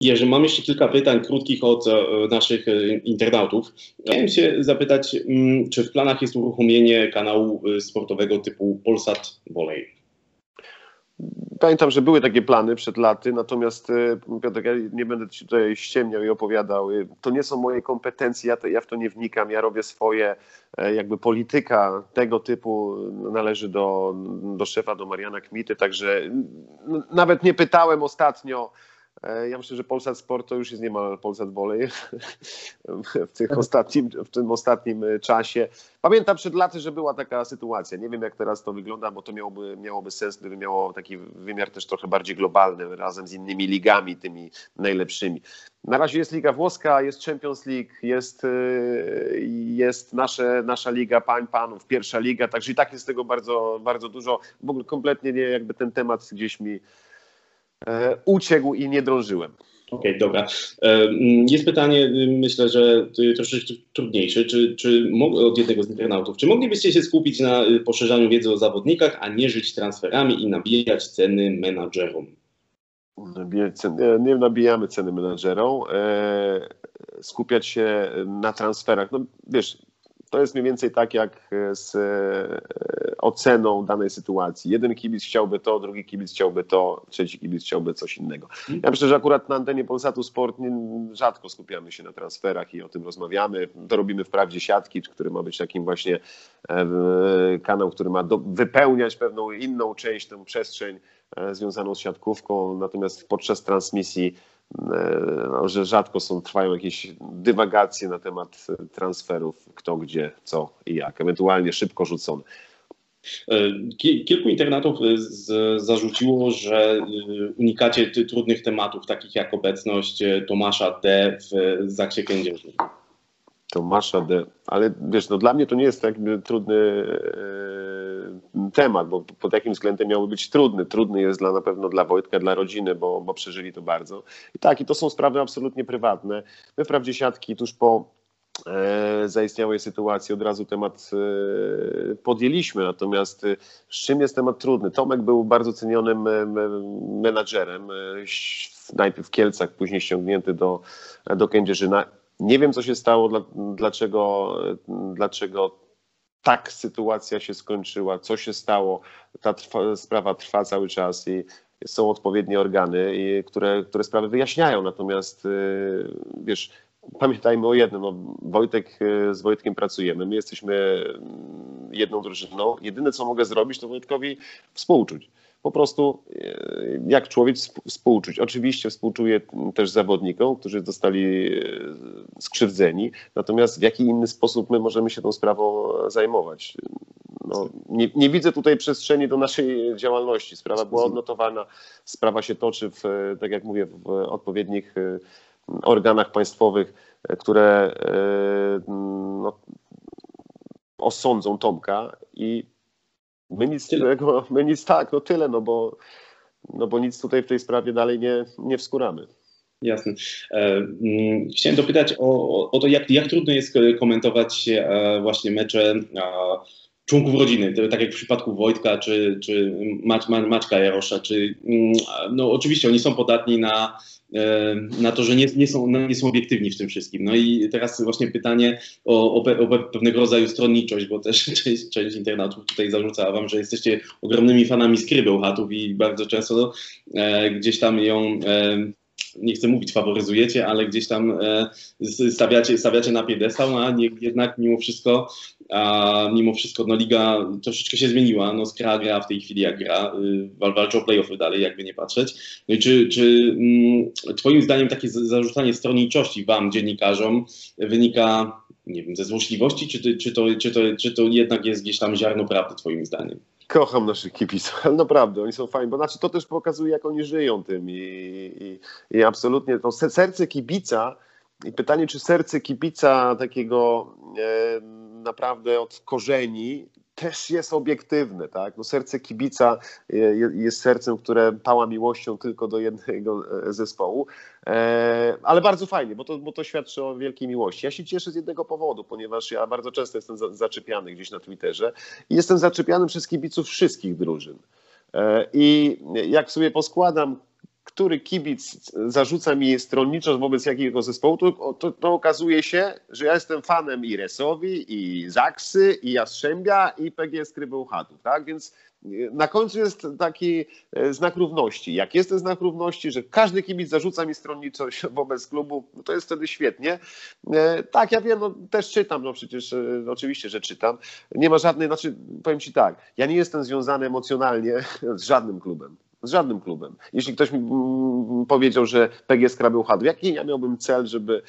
Jerzy, mam jeszcze kilka pytań krótkich od e, naszych e, internautów. Chciałem się zapytać, mm, czy w planach jest uruchomienie kanału e, sportowego typu Polsat Volley? Pamiętam, że były takie plany przed laty, natomiast ja nie będę ci tutaj ściemniał i opowiadał. To nie są moje kompetencje, ja, to, ja w to nie wnikam, ja robię swoje, jakby polityka tego typu należy do, do szefa, do Mariana Kmity, także nawet nie pytałem ostatnio, ja myślę, że Polsat Sport to już jest niemal Polsat Volley w, tych ostatnim, w tym ostatnim e, czasie. Pamiętam przed laty, że była taka sytuacja. Nie wiem, jak teraz to wygląda, bo to miałoby, miałoby sens, gdyby miało taki wymiar też trochę bardziej globalny, razem z innymi ligami, tymi najlepszymi. Na razie jest Liga Włoska, jest Champions League, jest, e, jest nasze, nasza Liga Pań Panów, pierwsza liga, także i tak jest tego bardzo, bardzo dużo. W ogóle kompletnie nie, jakby ten temat gdzieś mi E, uciekł i nie drążyłem. Okej, okay, dobra. E, jest pytanie, y, myślę, że troszeczkę trudniejsze, czy, czy od jednego z internautów. Czy moglibyście się skupić na y, poszerzaniu wiedzy o zawodnikach, a nie żyć transferami i nabijać ceny menadżerom? Nie nabijamy ceny menadżerom. E, skupiać się na transferach. No wiesz, to jest mniej więcej tak jak z e, oceną danej sytuacji. Jeden kibic chciałby to, drugi kibic chciałby to, trzeci kibic chciałby coś innego. Ja myślę, że akurat na antenie Polsatu Sport rzadko skupiamy się na transferach i o tym rozmawiamy. To robimy wprawdzie siatki, który ma być takim właśnie e, kanał, który ma wypełniać pewną inną część, tę przestrzeń e, związaną z siatkówką, natomiast podczas transmisji E, no, że rzadko są, trwają jakieś dywagacje na temat transferów, kto gdzie, co i jak, ewentualnie szybko rzucone. E, kilku internatów e, zarzuciło, że unikacie trudnych tematów, takich jak obecność Tomasza D. w Zaksie Kędzierzy. Tomasza D. Ale wiesz, no dla mnie to nie jest tak trudny temat, bo pod jakim względem miałby być trudny. Trudny jest dla, na pewno dla Wojtka, dla rodziny, bo, bo przeżyli to bardzo. I tak, i to są sprawy absolutnie prywatne. My wprawdzie siatki tuż po e, zaistniałej sytuacji od razu temat e, podjęliśmy, natomiast e, z czym jest temat trudny? Tomek był bardzo cenionym e, menadżerem, e, najpierw w Kielcach, później ściągnięty do, do Kędzierzyna. Nie wiem, co się stało, dlaczego, dlaczego tak sytuacja się skończyła, co się stało. Ta trwa, sprawa trwa cały czas i są odpowiednie organy, które, które sprawy wyjaśniają. Natomiast yy, wiesz, pamiętajmy o jednym, no, Wojtek, yy, z Wojtkiem pracujemy, my jesteśmy yy, jedną drużyną. Jedyne, co mogę zrobić, to Wojtkowi współczuć po prostu e, jak człowiek współczuć. Oczywiście współczuję też zawodnikom, którzy zostali e, skrzywdzeni, natomiast w jaki inny sposób my możemy się tą sprawą zajmować? No, nie, nie, widzę tutaj przestrzeni do naszej działalności. Sprawa była odnotowana, sprawa się toczy, w, tak jak mówię, w odpowiednich e, organach państwowych, które no, osądzą Tomka i My nic, tyle. my nic tak, no tyle, no bo, no bo nic tutaj w tej sprawie dalej nie, nie wskuramy. Jasne. E, mm, chciałem dopytać o, o to, jak, jak trudno jest komentować e, właśnie mecze członków rodziny, tak jak w przypadku Wojtka czy, czy Macz, Maćka Jarosza, czy mm, no oczywiście oni są podatni na, e, na to, że nie, nie, są, nie są obiektywni w tym wszystkim. No i teraz właśnie pytanie o, o, pe, o pewnego rodzaju stronniczość, bo też część, część internautów tutaj zarzucała wam, że jesteście ogromnymi fanami skrybeł chatów i bardzo często e, gdzieś tam ją e, nie chcę mówić faworyzujecie, ale gdzieś tam e, stawiacie, stawiacie na piedestał, a nie, jednak mimo wszystko, a mimo wszystko no, liga troszeczkę się zmieniła. No, Skra gra w tej chwili jak gra, y, walczy o playoffy dalej, jakby nie patrzeć. No i czy, czy mm, twoim zdaniem takie zarzucanie stronniczości wam, dziennikarzom, wynika nie wiem, ze złośliwości, czy, ty, czy, to, czy, to, czy to jednak jest gdzieś tam ziarno prawdy twoim zdaniem? Kocham naszych kibiców, naprawdę, oni są fajni, bo znaczy to też pokazuje, jak oni żyją tym i, i, i absolutnie to serce kibica i pytanie, czy serce kibica takiego e, naprawdę od korzeni też jest obiektywne, tak? No serce kibica e, jest sercem, które pała miłością tylko do jednego e, zespołu, e, ale bardzo fajnie, bo to, bo to świadczy o wielkiej miłości. Ja się cieszę z jednego powodu, ponieważ ja bardzo często jestem zaczepiany gdzieś na Twitterze i jestem zaczepiany przez kibiców wszystkich drużyn. I jak sobie poskładam który kibic zarzuca mi stronniczość wobec jakiego zespołu, to, to, to okazuje się, że ja jestem fanem i Resowi, i Zaksy, i Jastrzębia, i PGS Krybełchatów, tak? Więc na końcu jest taki e, znak równości. Jak jest ten znak równości, że każdy kibic zarzuca mi stronniczość wobec klubu, no to jest wtedy świetnie. E, tak, ja wiem, no, też czytam, no przecież e, oczywiście, że czytam. Nie ma żadnej, znaczy powiem Ci tak, ja nie jestem związany emocjonalnie z żadnym klubem. Z żadnym klubem. Jeśli ktoś mi mm, powiedział, że PGS Krabeł Chadów, jaki ja miałbym cel, żeby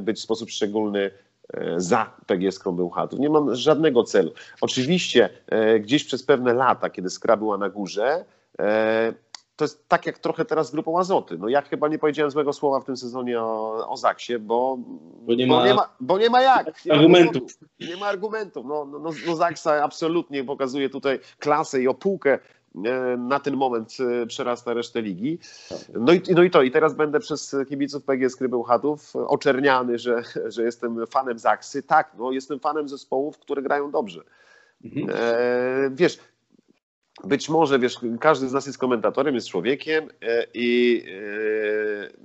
być w sposób szczególny E, za PGS Bełchatów. Nie mam żadnego celu. Oczywiście e, gdzieś przez pewne lata, kiedy Skra była na górze, e, to jest tak jak trochę teraz z grupą Azoty. No ja chyba nie powiedziałem złego słowa w tym sezonie o, o Zaksie, bo, bo, nie, ma, bo, nie, ma, bo nie ma jak. Nie argumentów. Ma nie ma argumentów. No, no, no, no Zaksa absolutnie pokazuje tutaj klasę i opułkę E, na ten moment e, przerasta resztę ligi. No i, no i to, i teraz będę przez kibiców PGS Krybełchatów oczerniany, że, że jestem fanem Zaksy. Tak, no jestem fanem zespołów, które grają dobrze. Mhm. E, wiesz, być może, wiesz, każdy z nas jest komentatorem, jest człowiekiem e, i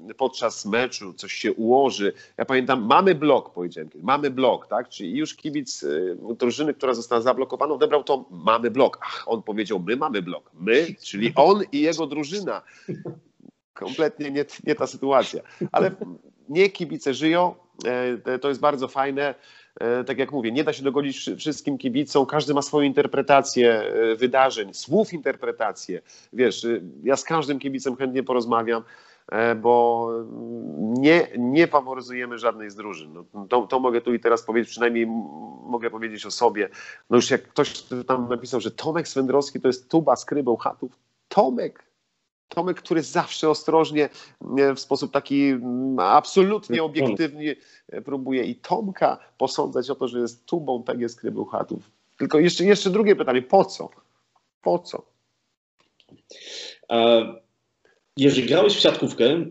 e, podczas meczu coś się ułoży. Ja pamiętam, mamy blok, powiedziałem, mamy blok, tak? Czyli już kibic e, drużyny, która została zablokowana, odebrał to mamy blok. Ach, on powiedział, my mamy blok. My, czyli on i jego drużyna. Kompletnie nie, nie ta sytuacja. Ale nie kibice żyją, to jest bardzo fajne. E, tak jak mówię, nie da się dogodzić wszystkim kibicom, każdy ma swoją interpretację e, wydarzeń, słów interpretację. Wiesz, e, ja z każdym kibicem chętnie porozmawiam, bo nie, nie faworyzujemy żadnej z drużyn. No, to, to, mogę tu i teraz powiedzieć, przynajmniej mogę powiedzieć o sobie. No już jak ktoś tam napisał, że Tomek Swędrowski to jest tuba z krybą chatów. Tomek Tomek, który zawsze ostrożnie, w sposób taki mm, absolutnie obiektywnie próbuje i Tomka posądzać o to, że jest tubą PGS Krybełchatów. Tylko jeszcze, jeszcze drugie pytanie, po co? Po co? Jeżeli grałeś w siatkówkę,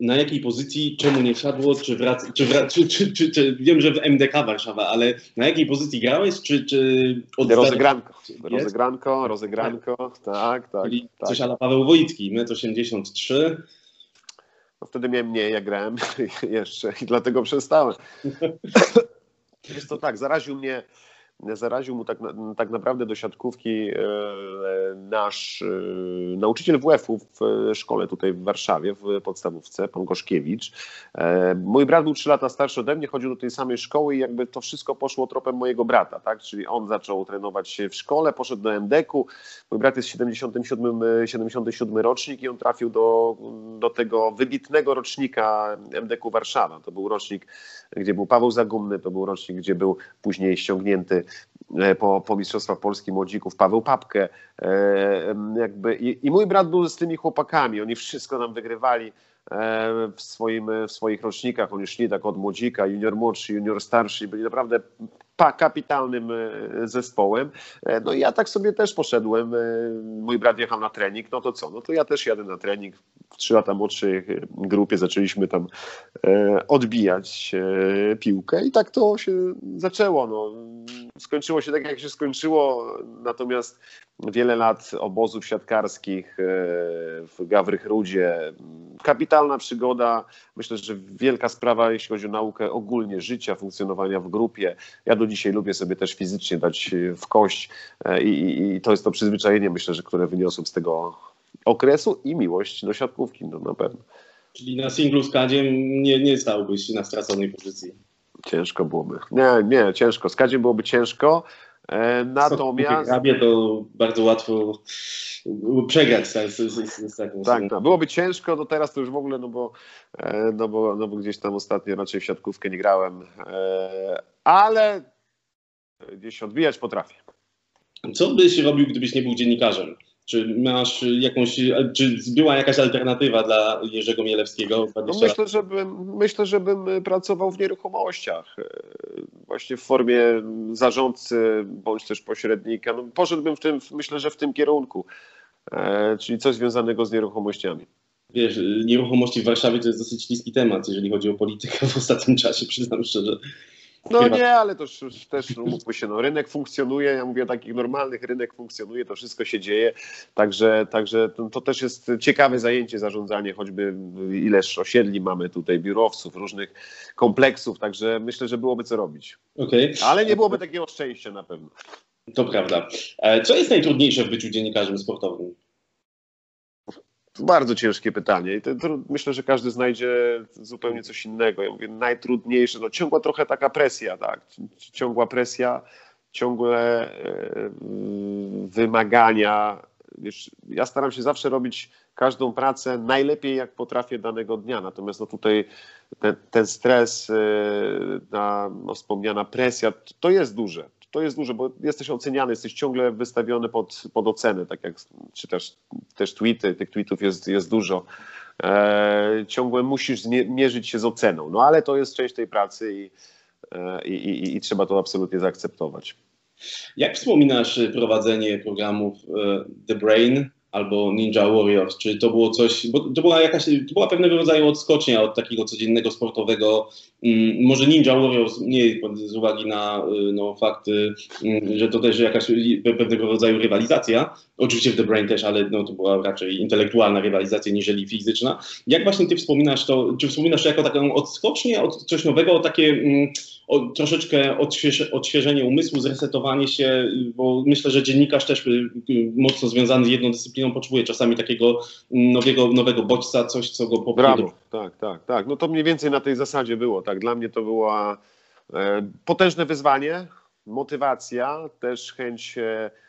na jakiej pozycji, czemu nie wsiadło, czy, wrac, czy, wrac, czy, czy, czy, czy, wiem, że w MDK Warszawa, ale na jakiej pozycji grałeś, czy, czy od rozegranko, rozegranko, rozegranko, tak, tak. Czyli tak. coś ala Paweł Wojtki, 1,83 m. No wtedy miałem mniej, jak grałem jeszcze i dlatego przestałem. Jest to tak, zaraził mnie zaraził mu tak, tak naprawdę do siatkówki e, nasz e, nauczyciel WF-u w szkole tutaj w Warszawie, w podstawówce, pan Goszkiewicz. E, mój brat był trzy lata starszy ode mnie, chodził do tej samej szkoły i jakby to wszystko poszło tropem mojego brata, tak? Czyli on zaczął trenować w szkole, poszedł do MDK-u. Mój brat jest 77, 77 rocznik i on trafił do, do tego wybitnego rocznika MDK-u Warszawa. To był rocznik, gdzie był Paweł Zagumny, to był rocznik, gdzie był później ściągnięty E, po, po Mistrzostwach Polski Młodzików, Paweł Papkę. E, jakby, i, I mój brat był z tymi chłopakami, oni wszystko nam wygrywali e, w, swoim, w swoich rocznikach. Oni szli tak od młodzika, junior młodszy, junior starszy, byli naprawdę kapitalnym zespołem. No i ja tak sobie też poszedłem. Mój brat jechał na trening, no to co? No to ja też jadę na trening. W trzy lata młodszej grupie zaczęliśmy tam odbijać piłkę i tak to się zaczęło. No skończyło się tak, jak się skończyło, natomiast wiele lat obozów siatkarskich e, w Gawrych Rudzie. Kapitalna przygoda. Myślę, że wielka sprawa, jeśli chodzi o naukę ogólnie życia, funkcjonowania w grupie. Ja do dzisiaj lubię sobie też fizycznie dać w kość e, i, i to jest to przyzwyczajenie, myślę, że które wyniosłem z tego okresu i miłość do siatkówki, no na pewno. Czyli na singlu z Kadziem nie, nie stałbyś na straconej pozycji. Ciężko byłoby. Nie, nie, ciężko. Z Kadziem byłoby ciężko. E, natomiast. Grabie to bardzo łatwo przegrać z, z, z, z taką. Tak, tak, byłoby ciężko, no teraz to już w ogóle, no bo, e, no bo, no bo gdzieś tam ostatnio raczej w siatkówkę nie grałem, e, ale gdzieś odbijać potrafię. Co byś robił, gdybyś nie był dziennikarzem? Czy masz jakąś, czy była jakaś alternatywa dla Jerzego Mielewskiego? No myślę, że bym, myślę, że bym pracował w nieruchomościach, e, właśnie w formie zarządcy bądź też pośrednika. No, poszedłbym w tym, myślę, że w tym kierunku, e, czyli coś związanego z nieruchomościami. Wiesz, nieruchomości w Warszawie to jest dosyć śliski temat, jeżeli chodzi o politykę w ostatnim czasie, przyznam szczerze. No nie, ale to też umówmy się, no, rynek funkcjonuje, ja mówię o takich normalnych, rynek funkcjonuje, to wszystko się dzieje, także, także to, to, też jest ciekawe zajęcie zarządzanie, choćby ileż osiedli mamy tutaj, biurowców, różnych kompleksów, także myślę, że byłoby co robić. Okay. Ale nie byłoby takiego szczęścia na pewno. To prawda. E, co jest najtrudniejsze w byciu dziennikarzem sportowym? Bardzo ciężkie pytanie i to, to myślę, że każdy znajdzie zupełnie coś innego. Ja mówię, najtrudniejsze, no ciągła trochę taka presja, tak, ciągła presja, ciągłe e, wymagania. Wiesz, ja staram się zawsze robić każdą pracę najlepiej, jak potrafię danego dnia. Natomiast no tutaj ten, ten stres, e, ta no, wspomniana presja, to jest duże to jest duże, bo jesteś oceniany, jesteś ciągle wystawiony pod, pod ocenę, tak jak czytasz też tweety, tych tweetów jest, jest dużo. E, ciągle musisz mierzyć się z oceną, no ale to jest część tej pracy i, e, i, i, i trzeba to absolutnie zaakceptować. Jak wspominasz prowadzenie programów e, The Brain, albo Ninja Warriors, czy to było coś, bo to była jakaś, to była pewnego rodzaju odskocznia od takiego codziennego sportowego, mm, może Ninja Warriors mniej z uwagi na y, no, fakt, mm, że to też jakaś pewnego rodzaju rywalizacja, oczywiście w The Brain też, ale no, to była raczej intelektualna rywalizacja niżeli fizyczna. Jak właśnie ty wspominasz to, czy wspominasz to jako taką odskocznię od coś nowego, takie mm, o, troszeczkę odśwież, odświeżenie umysłu, zresetowanie się, bo myślę, że dziennikarz też y, y, mocno związany z jedną dyscypliną potrzebuje czasami takiego nowego, nowego bodźca, coś, co go popchnie. Brawo, tak, tak, tak. No to mniej więcej na tej zasadzie było, tak. Dla mnie to była e, potężne wyzwanie, motywacja, też chęć e, mm,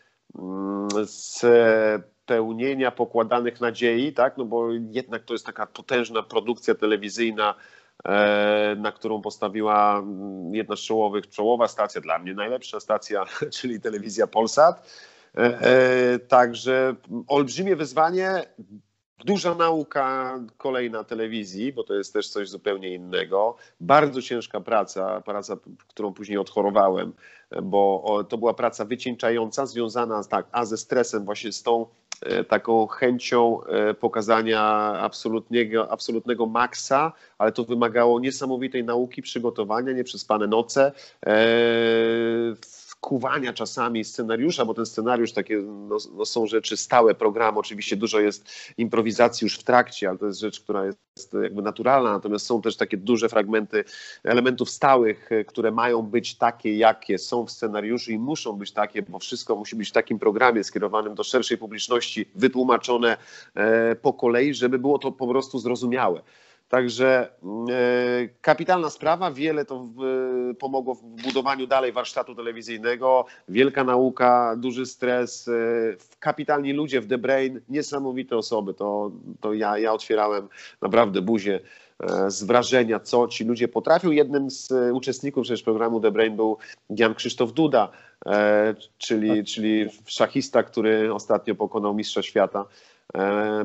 spełnienia pokładanych nadziei, tak, no bo jednak to jest taka potężna produkcja telewizyjna, E, na którą postawiła mm, jedna z czołowych, czołowa stacja, dla mnie najlepsza stacja, czyli telewizja Polsat. E, e, także olbrzymie wyzwanie, Duża nauka kolejna telewizji, bo to jest też coś zupełnie innego. Bardzo ciężka praca, praca, którą później odchorowałem, bo to była praca wycieńczająca, związana tak, a ze stresem, właśnie z tą E, taką chęcią e, pokazania absolutnego, absolutnego maksa, ale to wymagało niesamowitej nauki, przygotowania, nieprzespane noce, e, kuwania czasami scenariusza, bo ten scenariusz takie no, no są rzeczy stałe, program, oczywiście dużo jest improwizacji już w trakcie, ale to jest rzecz, która jest jakby naturalna, natomiast są też takie duże fragmenty elementów stałych, które mają być takie, jakie są w scenariuszu i muszą być takie, bo wszystko musi być w takim programie skierowanym do szerszej publiczności, wytłumaczone e, po kolei, żeby było to po prostu zrozumiałe. Także e, kapitalna sprawa, wiele to pomogło w budowaniu dalej warsztatu telewizyjnego, wielka nauka, duży stres, e, kapitalni ludzie w The Brain, niesamowite osoby, to, to ja, ja otwierałem naprawdę buzię e, z wrażenia, co ci ludzie potrafią. Jednym z uczestników przecież programu The Brain był Jan Krzysztof Duda, czyli, czyli szachista, który ostatnio pokonał mistrza świata.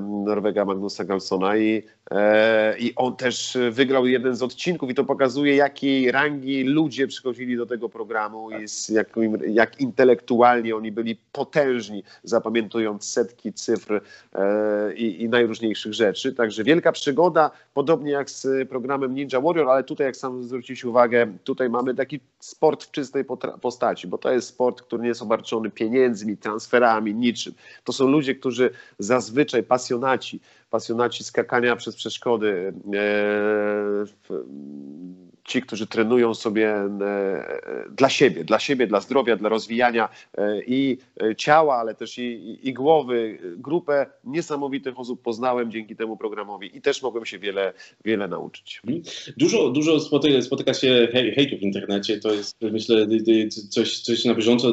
Norwega Magnusa Galsona i, e, i on też wygrał jeden z odcinków i to pokazuje jakiej rangi ludzie przychodzili do tego programu i z jakim, jak intelektualnie oni byli potężni, zapamiętując setki cyfr e, i, i najróżniejszych rzeczy. Także wielka przygoda, podobnie jak z programem Ninja Warrior, ale tutaj jak sam zwróciłeś uwagę, tutaj mamy taki sport w czystej postaci, bo to jest sport, który nie jest obarczony pieniędzmi, transferami, niczym. To są ludzie, którzy zazwyczaj zazwyczaj pasjonaci, pasjonaci skakania przez przeszkody, e, ci, którzy trenują sobie e, dla siebie, dla siebie, dla zdrowia, dla rozwijania e, i ciała, ale też i, i głowy. Grupę niesamowitych osób poznałem dzięki temu programowi i też mogłem się wiele, wiele nauczyć. Mhm. Dużo, dużo spotyka, się hejtu w internecie. To jest, myślę, coś, coś na bieżąco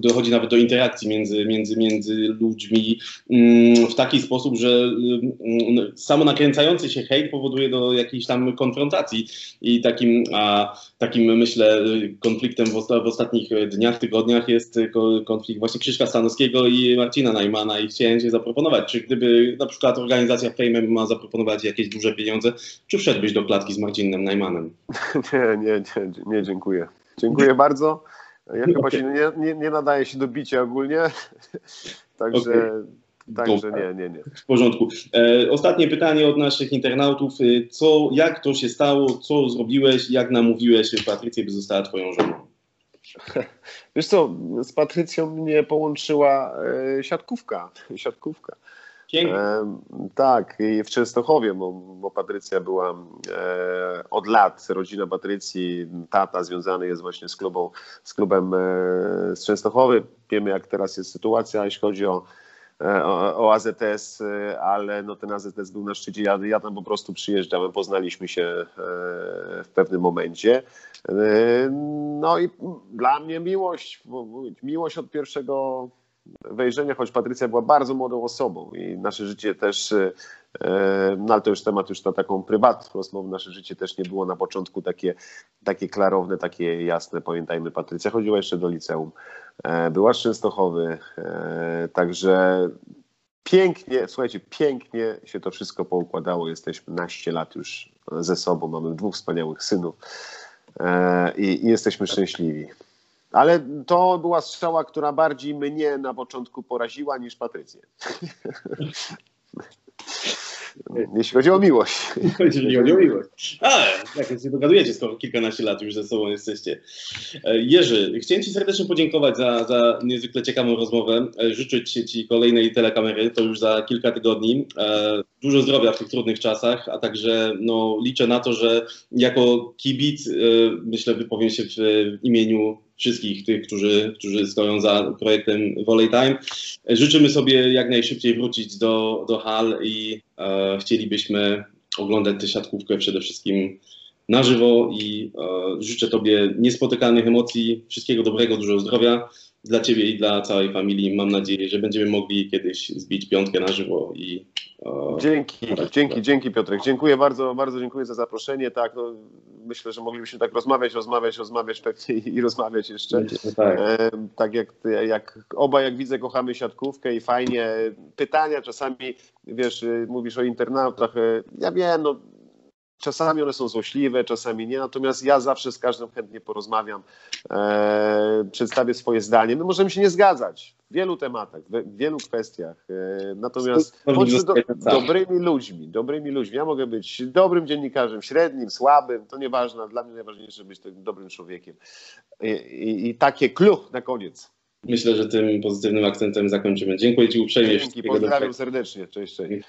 dochodzi nawet do interakcji między, między, między ludźmi mm, w taki sposób, że mm, samo nakręcający się hejt powoduje do jakiejś tam konfrontacji i takim a takim, myślę, konfliktem w, w ostatnich dniach, tygodniach jest konflikt właśnie Krzyszka Stanowskiego i Marcina Najmana i chciałem Cię zaproponować, czy gdyby na przykład organizacja Fame ma zaproponować jakieś duże pieniądze, czy wszedłbyś do klatki z Marcinem Najmanem? Nie, nie, nie, nie dziękuję. Dziękuję bardzo. Ja chyba się nie, nie, nie nadaję się do bicia ogólnie, także... Okay Także nie, nie, nie. W porządku. E, ostatnie pytanie od naszych internautów. E, co, jak to się stało? Co zrobiłeś? Jak namówiłeś Patrycję, by została twoją żoną? Wiesz co, z Patrycją mnie połączyła e, siatkówka. siatkówka. E, tak, i w Częstochowie, bo, bo Patrycja była e, od lat, rodzina Patrycji, tata związany jest właśnie z, klubą, z klubem e, z Częstochowy. Wiemy, jak teraz jest sytuacja, jeśli chodzi o o, o AZS, e, ale no ten AZS był na szczycie. Ja, ja tam po prostu przyjeżdżałem, poznaliśmy się e, w pewnym momencie. No i dla mnie miłość, miłość od pierwszego wejrzenia, choć Patrycja była bardzo młodą osobą i nasze życie też, no ale to już temat już na taką prywatną rozmowę, nasze życie też nie było na początku takie, takie klarowne, takie jasne. Pamiętajmy, Patrycja chodziła jeszcze do liceum. E, była z Częstochowy, e, także pięknie, słuchajcie, pięknie się to wszystko poukładało. Jesteśmy naście lat już ze sobą, mamy dwóch wspaniałych synów e, i, i jesteśmy szczęśliwi. Ale to była strzała, która bardziej mnie na początku poraziła niż Patrycję. Jeśli chodzi o miłość. Jeśli chodzi o miłość. Ale jak się dogadujecie, skoro kilkanaście lat już ze sobą jesteście. E, Jerzy, chciałem Ci serdecznie podziękować za, za niezwykle ciekawą rozmowę. E, życzyć Ci kolejnej telekamery, to już za kilka tygodni. E, dużo zdrowia w tych trudnych czasach, a także no, liczę na to, że jako kibic myślę wypowiem się w imieniu wszystkich tych, którzy, którzy stoją za projektem Volley Time. Życzymy sobie jak najszybciej wrócić do, do hal i e, chcielibyśmy oglądać tę siatkówkę przede wszystkim na żywo i e, życzę Tobie niespotykanych emocji, wszystkiego dobrego, dużo zdrowia dla Ciebie i dla całej familii. Mam nadzieję, że będziemy mogli kiedyś zbić piątkę na żywo i Dzięki, dzięki, dzięki Piotrek. Dziękuję bardzo, bardzo dziękuję za zaproszenie. Tak, no, myślę, że moglibyśmy tak rozmawiać, rozmawiać, rozmawiać pewnie i, rozmawiać jeszcze. Tak, e, tak jak, jak oba, jak widzę, kochamy siatkówkę i fajnie. Pytania czasami, wiesz, mówisz o internautach. E, ja wiem, no Czasami one są złośliwe, czasami nie, natomiast ja zawsze z każdym chętnie porozmawiam, e, przedstawię swoje zdanie. My możemy się nie zgadzać w wielu tematach, w wielu kwestiach, e, natomiast bądźmy do, dobrymi ludźmi, dobrymi ludźmi. Ja mogę być dobrym dziennikarzem, średnim, słabym, to nieważne, dla mnie najważniejsze być tym dobrym człowiekiem. I, i, i takie kluch na koniec. Myślę, że tym pozytywnym akcentem zakończymy. Dziękuję Ci uprzejmie. Dzięki, pozdrawiam serdecznie. Cześć, cześć.